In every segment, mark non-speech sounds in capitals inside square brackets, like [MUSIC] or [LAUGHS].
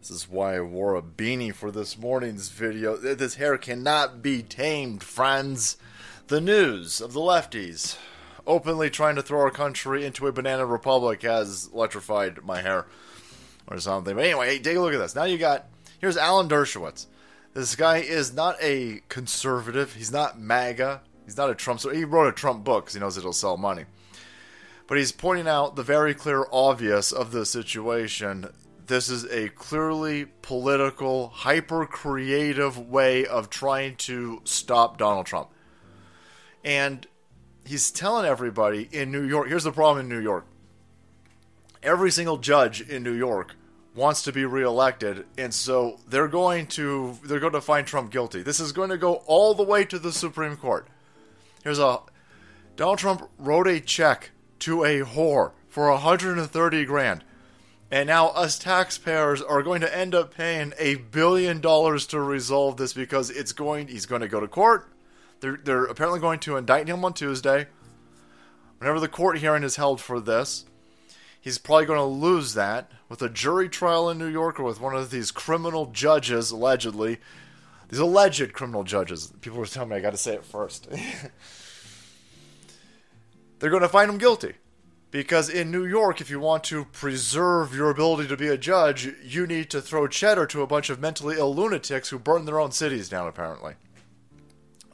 This is why I wore a beanie for this morning's video. This hair cannot be tamed, friends. The news of the lefties openly trying to throw our country into a banana republic has electrified my hair or something. But anyway, hey, take a look at this. Now you got here's Alan Dershowitz. This guy is not a conservative. He's not MAGA. He's not a Trump. So he wrote a Trump book because he knows it'll sell money. But he's pointing out the very clear obvious of the situation this is a clearly political, hyper creative way of trying to stop Donald Trump. And he's telling everybody in New York here's the problem in New York. Every single judge in New York wants to be reelected and so they're going to they're going to find Trump guilty. This is going to go all the way to the Supreme Court. Here's a Donald Trump wrote a check to a whore for 130 grand. And now us taxpayers are going to end up paying a billion dollars to resolve this because it's going he's going to go to court. They're they're apparently going to indict him on Tuesday. Whenever the court hearing is held for this, he's probably going to lose that with a jury trial in New York or with one of these criminal judges allegedly. These alleged criminal judges. People were telling me I got to say it first. [LAUGHS] They're going to find him guilty. Because in New York, if you want to preserve your ability to be a judge, you need to throw cheddar to a bunch of mentally ill lunatics who burn their own cities down, apparently.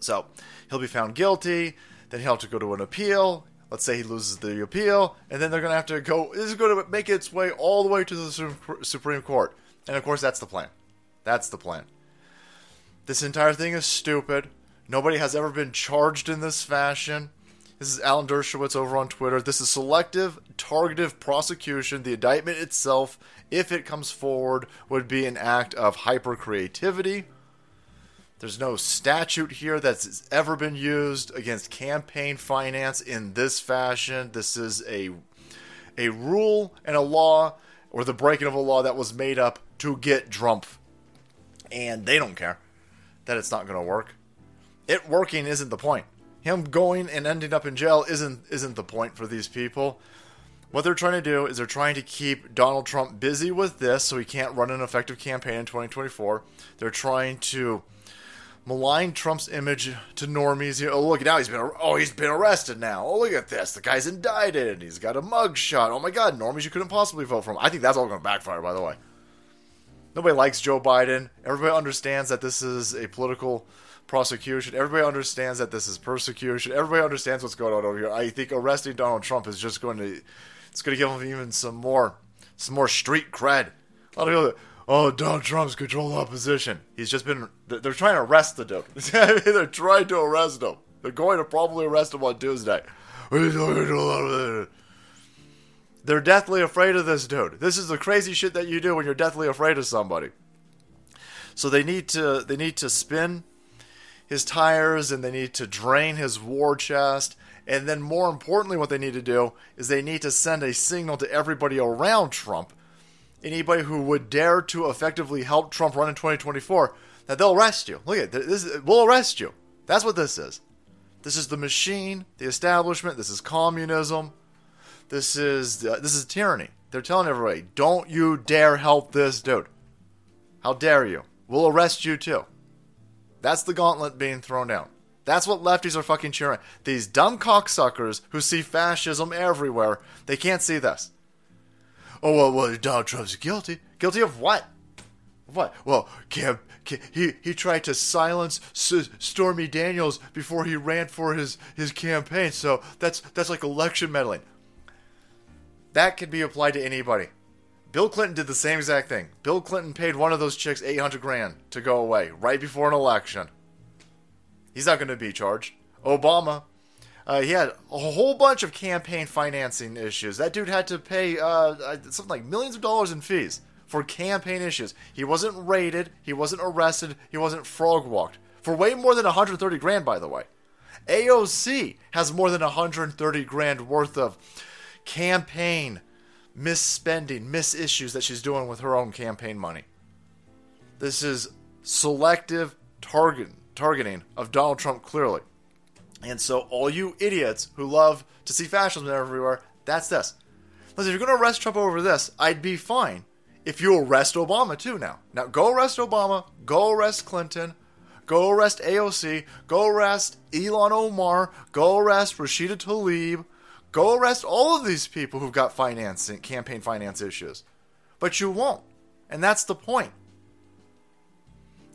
So, he'll be found guilty, then he'll have to go to an appeal. Let's say he loses the appeal, and then they're going to have to go. This is going to make its way all the way to the Supreme Court. And of course, that's the plan. That's the plan. This entire thing is stupid. Nobody has ever been charged in this fashion. This is Alan Dershowitz over on Twitter. This is selective, targeted prosecution. The indictment itself, if it comes forward, would be an act of hyper creativity. There's no statute here that's ever been used against campaign finance in this fashion. This is a a rule and a law or the breaking of a law that was made up to get Trump. And they don't care that it's not going to work. It working isn't the point him going and ending up in jail isn't isn't the point for these people. What they're trying to do is they're trying to keep Donald Trump busy with this so he can't run an effective campaign in 2024. They're trying to malign Trump's image to normies. Oh, look now he's been oh he's been arrested now. Oh, look at this. The guy's indicted. And he's got a mug shot. Oh my God, normies, you couldn't possibly vote for him. I think that's all going to backfire. By the way, nobody likes Joe Biden. Everybody understands that this is a political prosecution. Everybody understands that this is persecution. Everybody understands what's going on over here. I think arresting Donald Trump is just going to it's going to give him even some more some more street cred. A lot of people, oh, Donald Trump's control opposition. He's just been they're trying to arrest the dude. [LAUGHS] they're trying to arrest him. They're going to probably arrest him on Tuesday. They're deathly afraid of this dude. This is the crazy shit that you do when you're deathly afraid of somebody. So they need to they need to spin his tires and they need to drain his war chest. And then, more importantly, what they need to do is they need to send a signal to everybody around Trump, anybody who would dare to effectively help Trump run in 2024, that they'll arrest you. Look at this. We'll arrest you. That's what this is. This is the machine, the establishment. This is communism. This is uh, this is tyranny. They're telling everybody, don't you dare help this dude. How dare you? We'll arrest you too. That's the gauntlet being thrown down. That's what lefties are fucking cheering. These dumb cocksuckers who see fascism everywhere, they can't see this. Oh, well, well Donald Trump's guilty. Guilty of what? What? Well, he, he tried to silence S- Stormy Daniels before he ran for his, his campaign, so that's, that's like election meddling. That can be applied to anybody. Bill Clinton did the same exact thing. Bill Clinton paid one of those chicks 800 grand to go away right before an election. He's not going to be charged. Obama, uh, he had a whole bunch of campaign financing issues. That dude had to pay uh, something like millions of dollars in fees for campaign issues. He wasn't raided, he wasn't arrested, he wasn't frog walked. For way more than 130 grand, by the way. AOC has more than 130 grand worth of campaign misspending, misissues that she's doing with her own campaign money. This is selective target, targeting of Donald Trump clearly. And so, all you idiots who love to see fascism everywhere, that's this. Listen, if you're going to arrest Trump over this, I'd be fine if you arrest Obama too now. Now go arrest Obama, go arrest Clinton, go arrest AOC, go arrest Ilhan Omar, go arrest Rashida Tlaib, go arrest all of these people who've got financing, campaign finance issues. But you won't. And that's the point.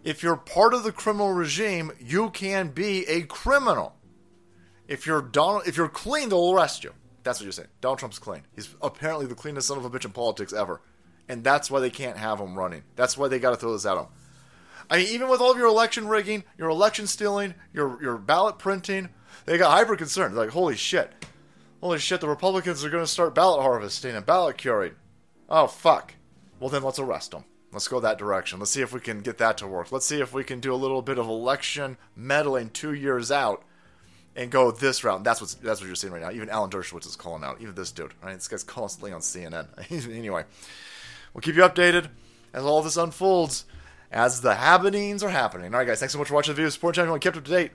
If you're part of the criminal regime, you can be a criminal. If you're Donald, if you're clean, they'll arrest you. That's what you're saying. Donald Trump's clean. He's apparently the cleanest son of a bitch in politics ever. And that's why they can't have him running. That's why they got to throw this at him. I mean, even with all of your election rigging, your election stealing, your your ballot printing, they got hyper concerned. Like, holy shit. Holy shit, the Republicans are going to start ballot harvesting and ballot curing. Oh, fuck. Well, then let's arrest them. Let's go that direction. Let's see if we can get that to work. Let's see if we can do a little bit of election meddling two years out and go this route. That's what that's what you're seeing right now. Even Alan Dershowitz is calling out. Even this dude. Right? This guy's constantly on CNN. [LAUGHS] anyway, we'll keep you updated as all this unfolds, as the happenings are happening. All right, guys. Thanks so much for watching the video. Support channel kept up to date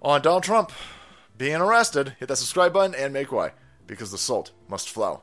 on Donald Trump being arrested. Hit that subscribe button and make way because the salt must flow.